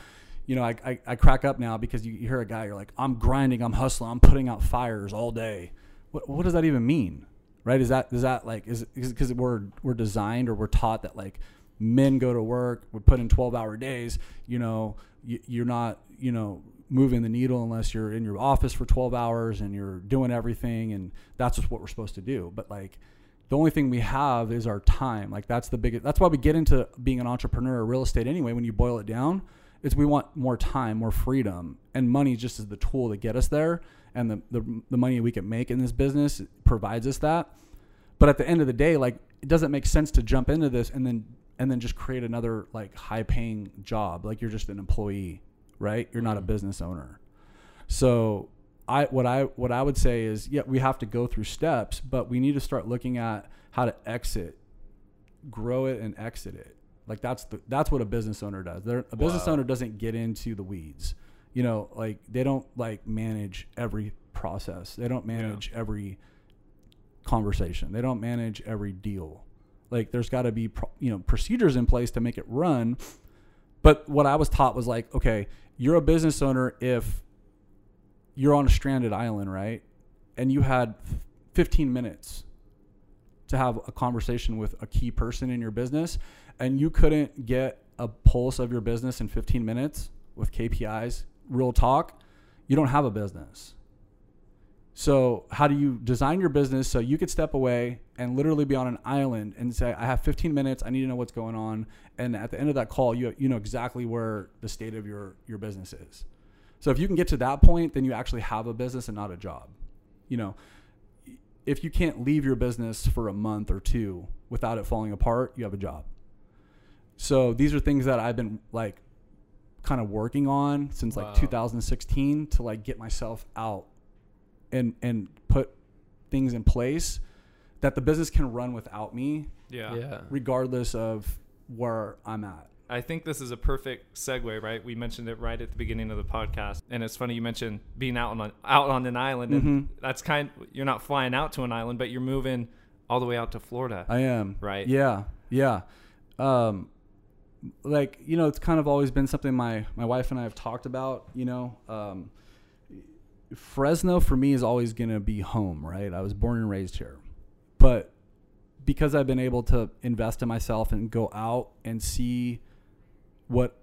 you know I, I, I crack up now because you, you hear a guy you're like i'm grinding i'm hustling i'm putting out fires all day. What, what does that even mean? Right? Is that is that like is because we're we're designed or we're taught that like men go to work we put in 12 hour days you know you, you're not you know moving the needle unless you're in your office for 12 hours and you're doing everything and that's just what we're supposed to do. But like the only thing we have is our time. Like that's the biggest that's why we get into being an entrepreneur or real estate anyway. When you boil it down is we want more time more freedom and money just is the tool to get us there. And the, the, the money we can make in this business provides us that. But at the end of the day like it doesn't make sense to jump into this and then and then just create another like high paying job. Like you're just an employee right? You're not a mm-hmm. business owner. So I what I what I would say is yeah we have to go through steps but we need to start looking at how to exit grow it and exit it. Like that's the that's what a business owner does. They're, a business Wow. owner doesn't get into the weeds. You know like they don't like manage every process. They don't manage every conversation. They don't manage every deal. Like there's got to be pro- you know procedures in place to make it run but what i was taught was like okay you're a business owner if you're on a stranded island right and you had 15 minutes to have a conversation with a key person in your business and you couldn't get a pulse of your business in 15 minutes with KPIs, real talk, you don't have a business. So, how do you design your business so you could step away and literally be on an island and say, I have 15 minutes, I need to know what's going on. And at the end of that call, you, you know exactly where the state of your, your business is. So, if you can get to that point, then you actually have a business and not a job. You know, if you can't leave your business for a month or two without it falling apart, you have a job. So, these are things that I've been like kind of working on since like 2016 to like get myself out and and put things in place that the business can run without me yeah, Yeah. regardless of where I'm at. i think this is a perfect segue right we mentioned it right at the beginning of the podcast and it's funny you mentioned being out on out on an island and Mhm. that's kind you're not flying out to an island but you're moving all the way out to florida I am. Right. Yeah. Yeah. Um like, you know, it's kind of always been something my my wife and I have talked about, you know. Um Fresno for me is always going to be home, right? I was born and raised here. But because I've been able to invest in myself and go out and see what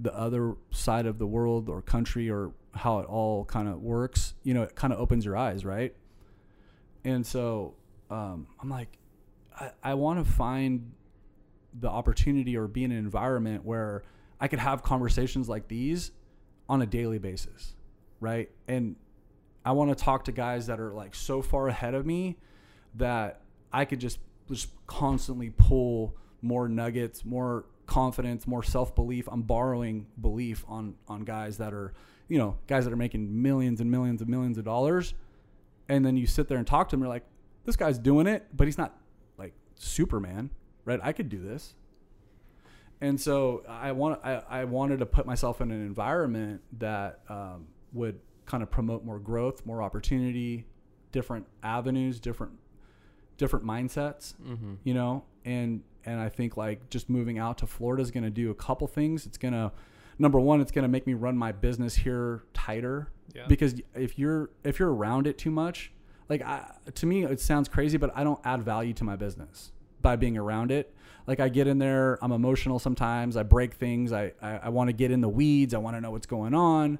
the other side of the world or country or how it all kind of works, you know, it kind of opens your eyes, right? And so um, I'm like, I, I want to find the opportunity or be in an environment where I could have conversations like these on a daily basis, right? And I want to talk to guys that are like so far ahead of me that I could just just constantly pull more nuggets, more confidence, more self belief. I'm borrowing belief on on guys that are, you know, guys that are making millions and millions and millions of dollars. And then you sit there and talk to them, you're like, this guy's doing it, but he's not like Superman, right? I could do this. And so I want I, I wanted to put myself in an environment that um, would kind of promote more growth, more opportunity, different avenues, different different mindsets, Mm-hmm. you know. And and I think like just moving out to Florida is going to do a couple things. It's going to number one, it's going to make me run my business here tighter Yeah. because if you're if you're around it too much, like I, to me it sounds crazy, but I don't add value to my business by being around it. Like I get in there, I'm emotional sometimes. I break things. I I, I want to get in the weeds. I want to know what's going on.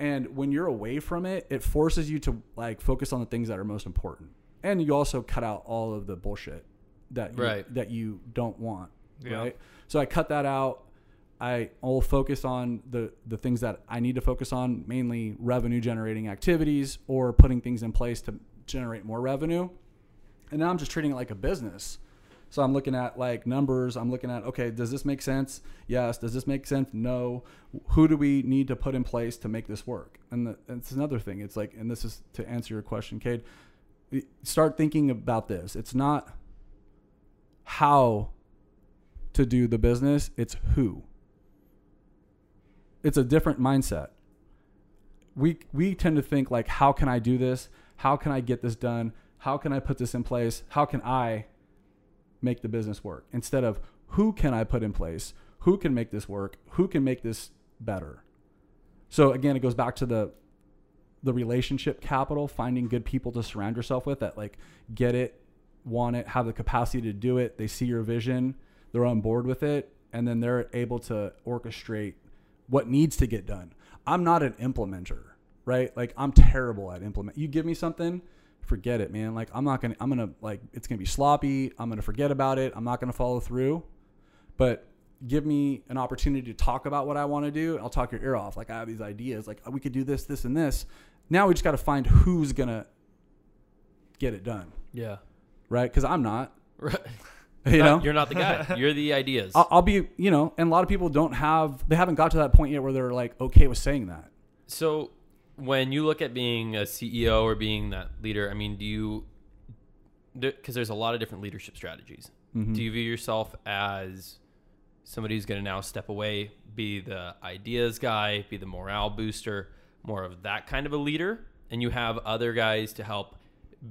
And when you're away from it, it forces you to like focus on the things that are most important. And you also cut out all of the bullshit that you, Right. that you don't want. Yeah. Right. So I cut that out. I will focus on the the things that I need to focus on, mainly revenue generating activities or putting things in place to generate more revenue. And now I'm just treating it like a business. So I'm looking at like numbers. I'm looking at okay, does this make sense? Yes. Does this make sense? No. Who do we need to put in place to make this work? And, the, and it's another thing. It's like, and this is to answer your question, Cade. Start thinking about this. It's not how to do the business. It's who. It's a different mindset. We we tend to think like, how can I do this? How can I get this done? How can I put this in place? How can I make the business work? Instead of who can I put in place? Who can make this work? Who can make this better? So again, it goes back to the the relationship capital, finding good people to surround yourself with that like get it, want it, have the capacity to do it. They see your vision, they're on board with it, and then they're able to orchestrate what needs to get done. I'm not an implementer, right? Like I'm terrible at implement. You give me something, forget it, man. Like I'm not gonna, I'm gonna like it's gonna be sloppy. I'm gonna forget about it. I'm not gonna follow through. But give me an opportunity to talk about what I want to do. I'll talk your ear off. Like I have these ideas. Like we could do this, this, and this. Now we just got to find who's gonna get it done, Yeah. right? Because I'm not. Right. You Not- know, you're not the guy. You're the ideas. I'll, I'll be, you know, and a lot of people don't have, they haven't got to that point yet where they're like okay with saying that. So, when you look at being a CEO or being that leader, I mean, do you? Because there's a lot of different leadership strategies. Mhm. Do you view yourself as somebody who's going to now step away, be the ideas guy, be the morale booster, more of that kind of a leader, and you have other guys to help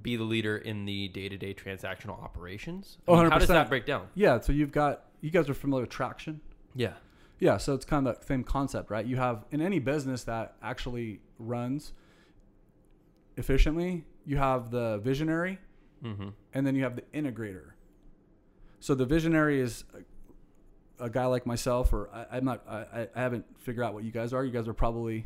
be the leader in the day-to-day transactional operations? I Oh, mean, how does that break down? Yeah. So you've got, you guys are familiar with traction. Yeah. Yeah, so it's kind of the same concept, right? You have in any business that actually runs efficiently, you have the visionary Mm-hmm. and then you have the integrator. So the visionary is a, a guy like myself, or I, I'm not, I, I haven't figured out what you guys are. You guys are probably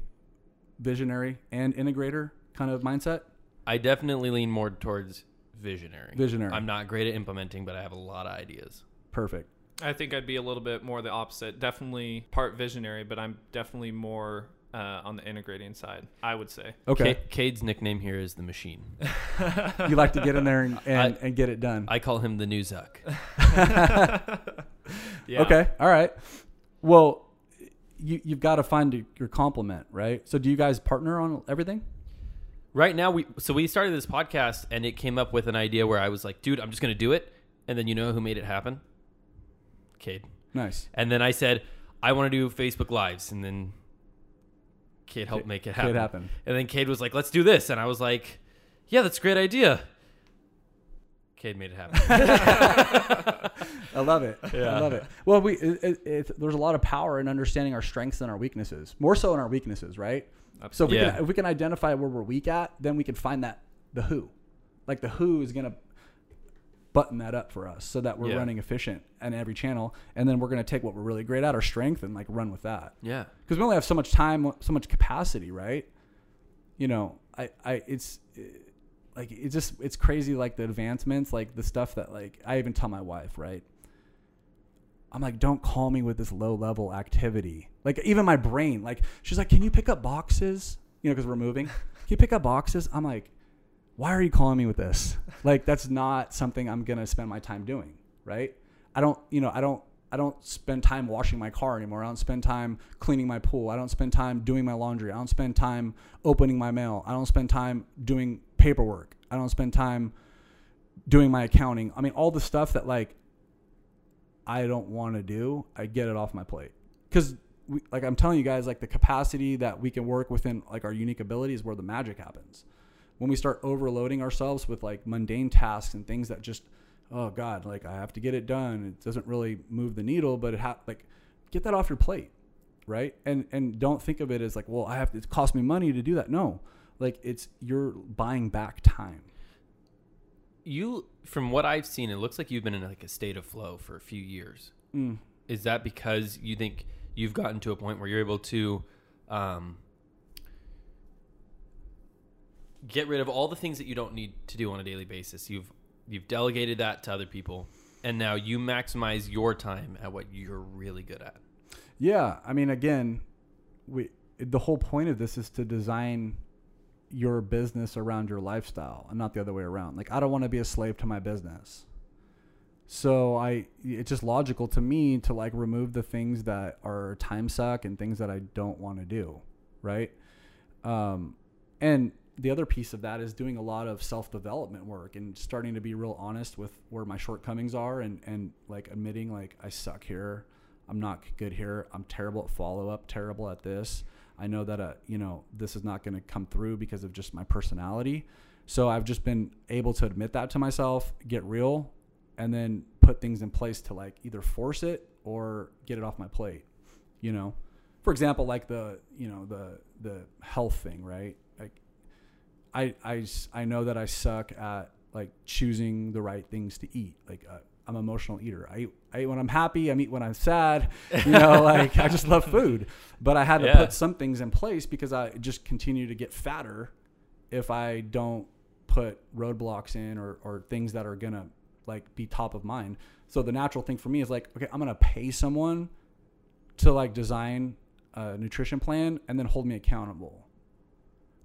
visionary and integrator kind of mindset. I definitely lean more towards visionary. Visionary. I'm not great at implementing, but I have a lot of ideas. Perfect. I think I'd be a little bit more the opposite. Definitely part visionary, but I'm definitely more uh, on the integrating side. I would say. Okay. Ca- Cade's nickname here is the machine. you like to get in there and, and, I- and get it done. I call him the new Zuck. Yeah. Okay. All right. Well, you, you've got to find your complement, right? So do you guys partner on everything? Right now, we so we started this podcast, and it came up with an idea where I was like, "Dude, I'm just gonna do it," and then you know who made it happen? Cade. Nice. And then I said, "I want to do Facebook Lives," and then Cade helped make it Cade happen. happen. And then Cade was like, "Let's do this," and I was like, "Yeah, that's a great idea." Cade made it happen. I love it. Yeah. I love it. Well, we it, it, it, there's a lot of power in understanding our strengths and our weaknesses. More so in our weaknesses, right? So if we, can, if we can identify where we're weak at, then we can find that the who, like the who is gonna button that up for us so that we're Yeah. running efficient in every channel, and then we're gonna take what we're really great at, our strength, and like run with that. yeah. because we only have so much time, so much capacity, right? You know, I, I, it's eh, like it's just it's crazy, like the advancements, like the stuff that like I even tell my wife, right? I'm like, don't call me with this low level activity. Like even my brain, like she's like, can you pick up boxes? You know, because we're moving. Can you pick up boxes? I'm like, why are you calling me with this? Like that's not something I'm gonna spend my time doing, right? I don't, you know, I don't, I don't spend time washing my car anymore. I don't spend time cleaning my pool. I don't spend time doing my laundry. I don't spend time opening my mail. I don't spend time doing paperwork. I don't spend time doing my accounting. I mean, all the stuff that like I don't want to do, I get it off my plate. Because, like I'm telling you guys, like the capacity that we can work within, like our unique ability, is where the magic happens. When we start overloading ourselves with like mundane tasks and things that just, oh God, like I have to get it done. It doesn't really move the needle, but it ha- like get that off your plate, right? And and don't think of it as like, well, I have to. It costs me money to do that. No, like it's you're buying back time. you from what I've seen, it looks like you've been in like a state of flow for a few years. Mm. Is that because you think you've gotten to a point where you're able to um, get rid of all the things that you don't need to do on a daily basis? You've you've delegated that to other people, and now you maximize your time at what you're really good at. Yeah, I mean, again, we the whole point of this is to design your business around your lifestyle and not the other way around. Like I don't want to be a slave to my business. So I it's just logical to me to like remove the things that are time suck and things that I don't want to do, right? Um and the other piece of that is doing a lot of self-development work and starting to be real honest with where my shortcomings are and and like admitting like I suck here. I'm not good here. I'm terrible at follow-up, terrible at this. I know that uh, you know this is not going to come through because of just my personality. So I've just been able to admit that to myself, get real, and then put things in place to like either force it or get it off my plate. You know, for example, like the you know the the health thing, right? I I I know that I suck at like choosing the right things to eat. Like uh, I'm an emotional eater. I eat, I eat when I'm happy. I eat when I'm sad. You know, like I just love food. But I had to Yeah. put some things in place because I just continue to get fatter if I don't put roadblocks in or, or things that are gonna like be top of mind. So the natural thing for me is like, okay, I'm gonna pay someone to like design a nutrition plan and then hold me accountable.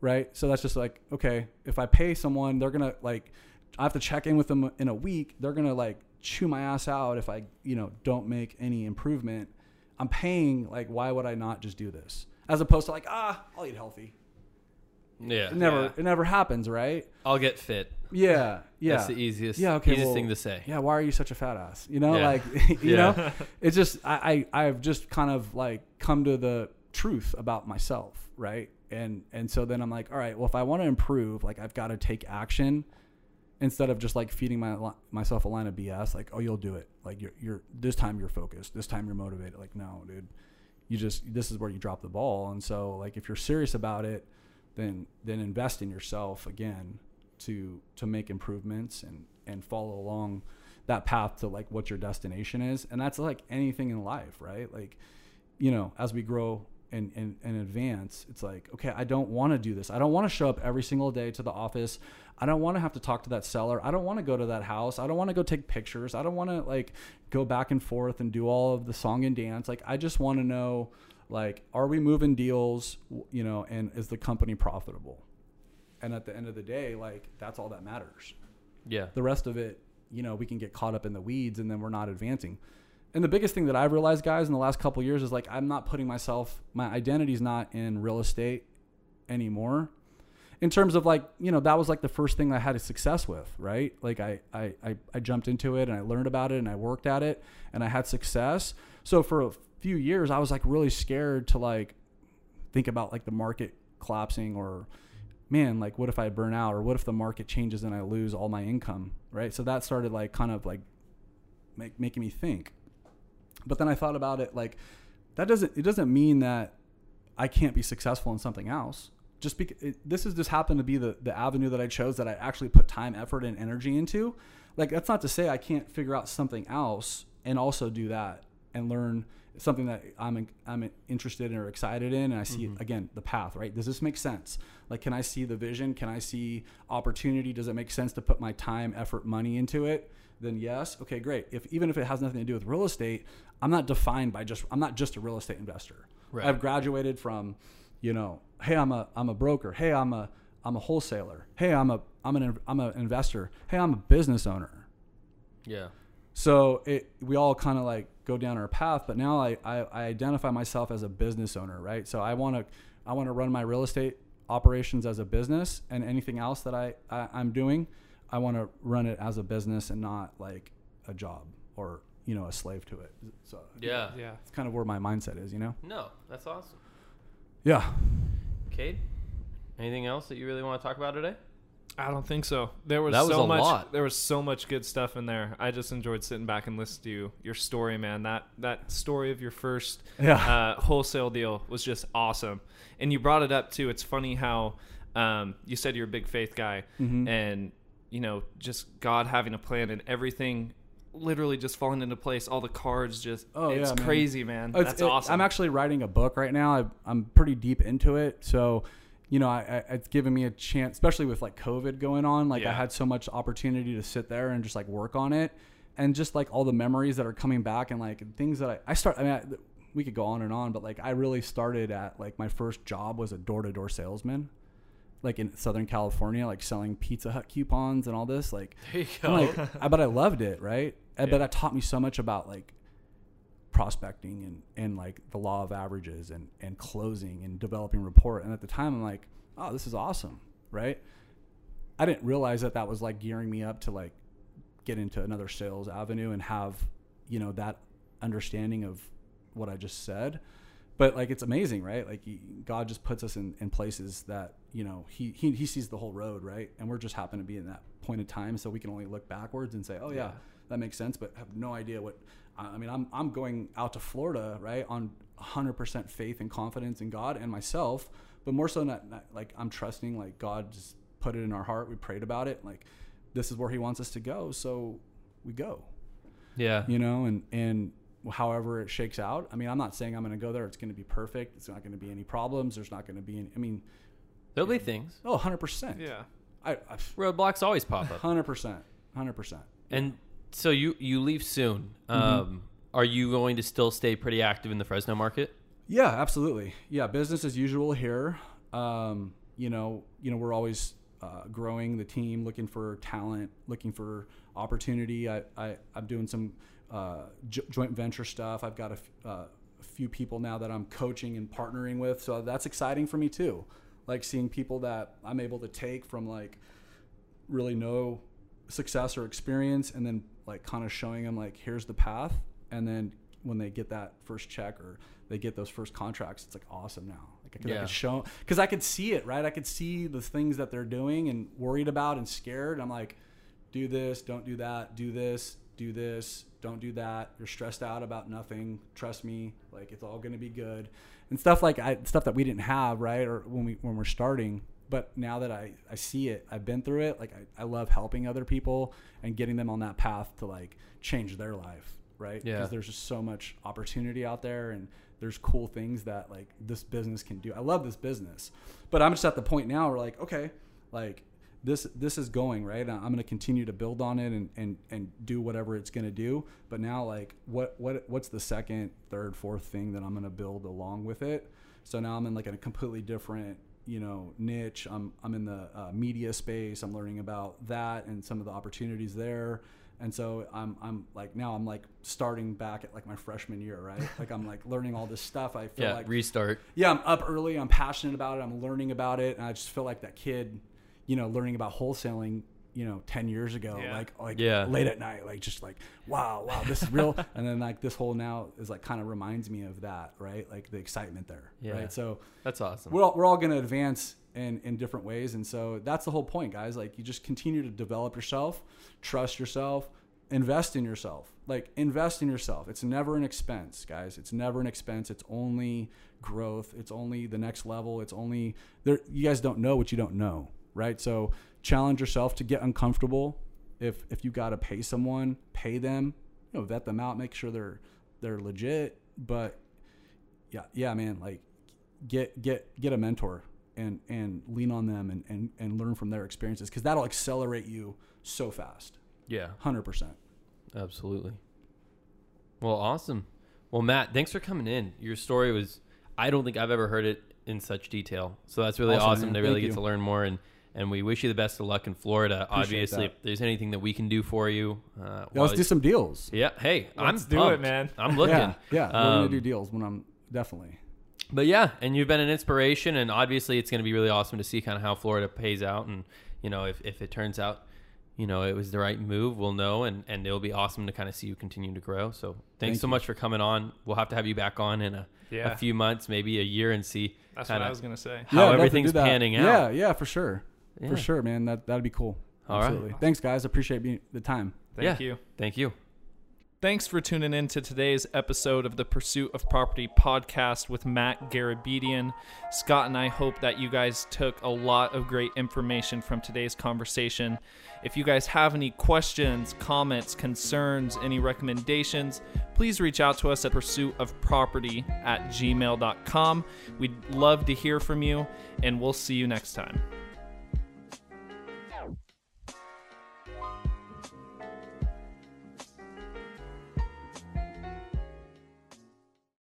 Right? So that's just like, okay, if I pay someone, they're gonna like I have to check in with them in a week, they're gonna like chew my ass out if I, you know, don't make any improvement. I'm paying like why would I not just do this? As opposed to like, ah, I'll eat healthy. Yeah, It never Yeah. it never happens, right? I'll get fit. Yeah. Yeah. That's the easiest. Yeah, okay, Easiest well, thing to say. yeah, why are you such a fat ass? You know, Yeah. like you Yeah. know, it's just I, I I've just kind of like come to the truth about myself, right? And and so then I'm like, all right, well, if I want to improve, like I've got to take action instead of just like feeding my myself a line of BS. Like, oh, you'll do it. Like you're you're this time you're focused. This time you're motivated. Like, no, dude, you just this is where you drop the ball. And so like if you're serious about it, then then invest in yourself again to to make improvements and and follow along that path to like what your destination is and that's like anything in life right like you know as we grow and and, and advance it's like okay i don't want to do this. I don't want to show up every single day to the office. I don't want to have to talk to that seller. I don't want to go to that house. I don't want to go take pictures. I don't want to like go back and forth and do all of the song and dance. Like i just want to know like are we moving deals you know and is the company profitable? And at the end of the day like that's all that matters. Yeah. the rest of it you know we can get caught up in the weeds and then we're not advancing and the biggest thing that i've realized guys in the last couple years is like i'm not putting myself my identity's not in real estate anymore. In terms of like you know that was like the first thing i had a success with right? Like I, I i i jumped into it and i learned about it and i worked at it and i had success. So for a few years i was like really scared to like think about like the market collapsing or man like what if i burn out or what if the market changes and i lose all my income right? So that started like kind of like make, making me think but then i thought about it like that doesn't it doesn't mean that i can't be successful in something else. Just because it, this has just happened to be the, the avenue that i chose that i actually put time effort and energy into. Like that's not to say i can't figure out something else and also do that and learn something that i'm i'm interested in or excited in. And i see mm-hmm. again the path right? Does this make sense? Like can i see the vision? Can i see opportunity? Does it make sense to put my time effort money into it then yes. Okay great. If even if it has nothing to do with real estate i'm not defined by just i'm not just a real estate investor. Right. i've graduated from you know hey i'm a i'm a broker. Hey i'm a i'm a wholesaler. Hey i'm a i'm an i'm an investor. Hey i'm a business owner. Yeah. so it, we all kind of like go down our path, but now I, I, I identify myself as a business owner, right? So I want to I want to run my real estate operations as a business, and anything else that I, I I'm doing, I want to run it as a business and not like a job or you know a slave to it. So Yeah. Yeah. it's kind of where my mindset is, you know. No, that's awesome. Yeah. Cade, anything else that you really want to talk about today? I don't think so. There was, That was so a much. lot. There was so much good stuff in there. I just enjoyed sitting back and listening to you, your story, man. That that story of your first Yeah. uh, wholesale deal was just awesome. And you brought it up too. It's funny how um, you said you're a big faith guy, Mhm. and you know, just God having a plan and everything literally just falling into place. All the cards just, Oh, it's yeah, man. crazy, man. It's- That's it- awesome. I'm actually writing a book right now. I, I'm pretty deep into it, so you know, I, I, it's given me a chance, especially with like COVID going on. Like I had so much opportunity to sit there and just like work on it, and just like all the memories that are coming back and like things that I, I start. I mean, I, we could go on and on, but like I really started at like my first job was a door to door salesman. Like in Southern California, like selling Pizza Hut coupons and all this, like There you I'm like, I, but I loved it, right? And- But that taught me so much about like prospecting and, and like the law of averages and, and closing and developing rapport. And at the time, I'm like, oh, this is awesome, right? I didn't realize that that was like gearing me up to like get into another sales avenue and have, you know, that understanding of what I just said. But like, it's amazing, right? Like he, God just puts us in, in places that, you know, he, he, he sees the whole road, right? And we're just happen to be in that point of time. So we can only look backwards and say, oh yeah, Yeah. that makes sense, but have no idea what, I mean, I'm, I'm going out to Florida, right? On 100% faith and confidence in God and myself, but more so not, not like I'm trusting like God just put it in our heart. We prayed about it. Like this is where he wants us to go. So we go, Yeah. you know, and, and however it shakes out. I mean, I'm not saying I'm going to go there. It's going to be perfect. It's not going to be any problems. There's not going to be any, I mean, There'll be things. oh, 100%. yeah. I, I Roadblocks always pop up. 100%. 100%. And so you you leave soon. Um, are you going to still stay pretty active in the Fresno market? Yeah, absolutely. Yeah, business as usual here. Um, you know, you know, we're always uh, growing the team, looking for talent, looking for opportunity. I, I I'm doing some uh, jo- joint venture stuff. I've got a, f- uh, a few people now that I'm coaching and partnering with, so that's exciting for me too. Like seeing people that I'm able to take from like really no success or experience and then like kind of showing them like here's the path. And then when they get that first check or they get those first contracts it's like awesome now. Like I could, I could show because I could see it right? I could see the things that they're doing and worried about and scared. I'm like do this don't do that do this do this don't do that you're stressed out about nothing trust me like it's all going to be good. And stuff like I, stuff that we didn't have right or when we when we're starting but now that I, I see it i've been through it like I, I love helping other people and getting them on that path to like change their life right? Yeah. because there's just so much opportunity out there and there's cool things that like this business can do. I love this business but i'm just at the point now where like okay like this this is going right i'm going to continue to build on it and and and do whatever it's going to do but now like what what what's the second third fourth thing that i'm going to build along with it so now i'm in like a completely different you know niche i'm i'm in the uh, media space i'm learning about that and some of the opportunities there and so i'm i'm like now i'm like starting back at like my freshman year right like i'm like learning all this stuff i feel Yeah. like restart. yeah, I'm up early. I'm passionate about it. I'm learning about it, and I just feel like that kid, you know, learning about wholesaling, you know, ten years ago, Yeah. like like Yeah. late at night, like just like wow, wow, this is real. and then like this whole now is like kind of reminds me of that, right? Like the excitement there, Yeah. right? So That's awesome. we're all, we're all going to advance in in different ways, and so that's the whole point, guys. Like you just continue to develop yourself, trust yourself, invest in yourself. Like invest in yourself. It's never an expense, guys. It's never an expense. It's only growth. It's only the next level. It's only there. You guys don't know what you don't know, right? So challenge yourself to get uncomfortable. If if you got to pay someone, pay them. You know, vet them out. Make sure they're they're legit. But yeah, yeah, man. Like get get get a mentor and and lean on them and and, and learn from their experiences because that'll accelerate you so fast. yeah. Hundred percent. Absolutely. Well, awesome. Well, Matt, thanks for coming in. Your story was I don't think I've ever heard it in such detail. So that's really Awesome, awesome, to really Thank get you. to learn more and and we wish you the best of luck in Florida. Appreciate Obviously, that. if there's anything that we can do for you, uh, Yeah, let's do some deals. yeah. Hey, Let's I'm do it, man. I'm looking. Yeah, yeah. we're Um, gonna do deals when I'm definitely. But yeah, and you've been an inspiration, and obviously it's going to be really awesome to see kind of how Florida pays out, and you know if, if it turns out, you know it was the right move, we'll know, and and it'll be awesome to kind of see you continue to grow. So thanks Thank so you. much for coming on. We'll have to have you back on in a, Yeah. a few months, maybe a year, and see That's what I was gonna say. how Yeah, I'd love to everything's panning out. Yeah, yeah, for sure, Yeah. for sure, man. That that'd be cool. All right. Absolutely. Thanks, guys. Appreciate being, the time. Thank Yeah. you. Thank you. Thanks for tuning in to today's episode of the Pursuit of Property podcast with Matt Garabedian. Scott and I hope that you guys took a lot of great information from today's conversation. If you guys have any questions, comments, concerns, any recommendations, please reach out to us at pursuitofproperty at gmail.com. We'd love to hear from you, and we'll see you next time.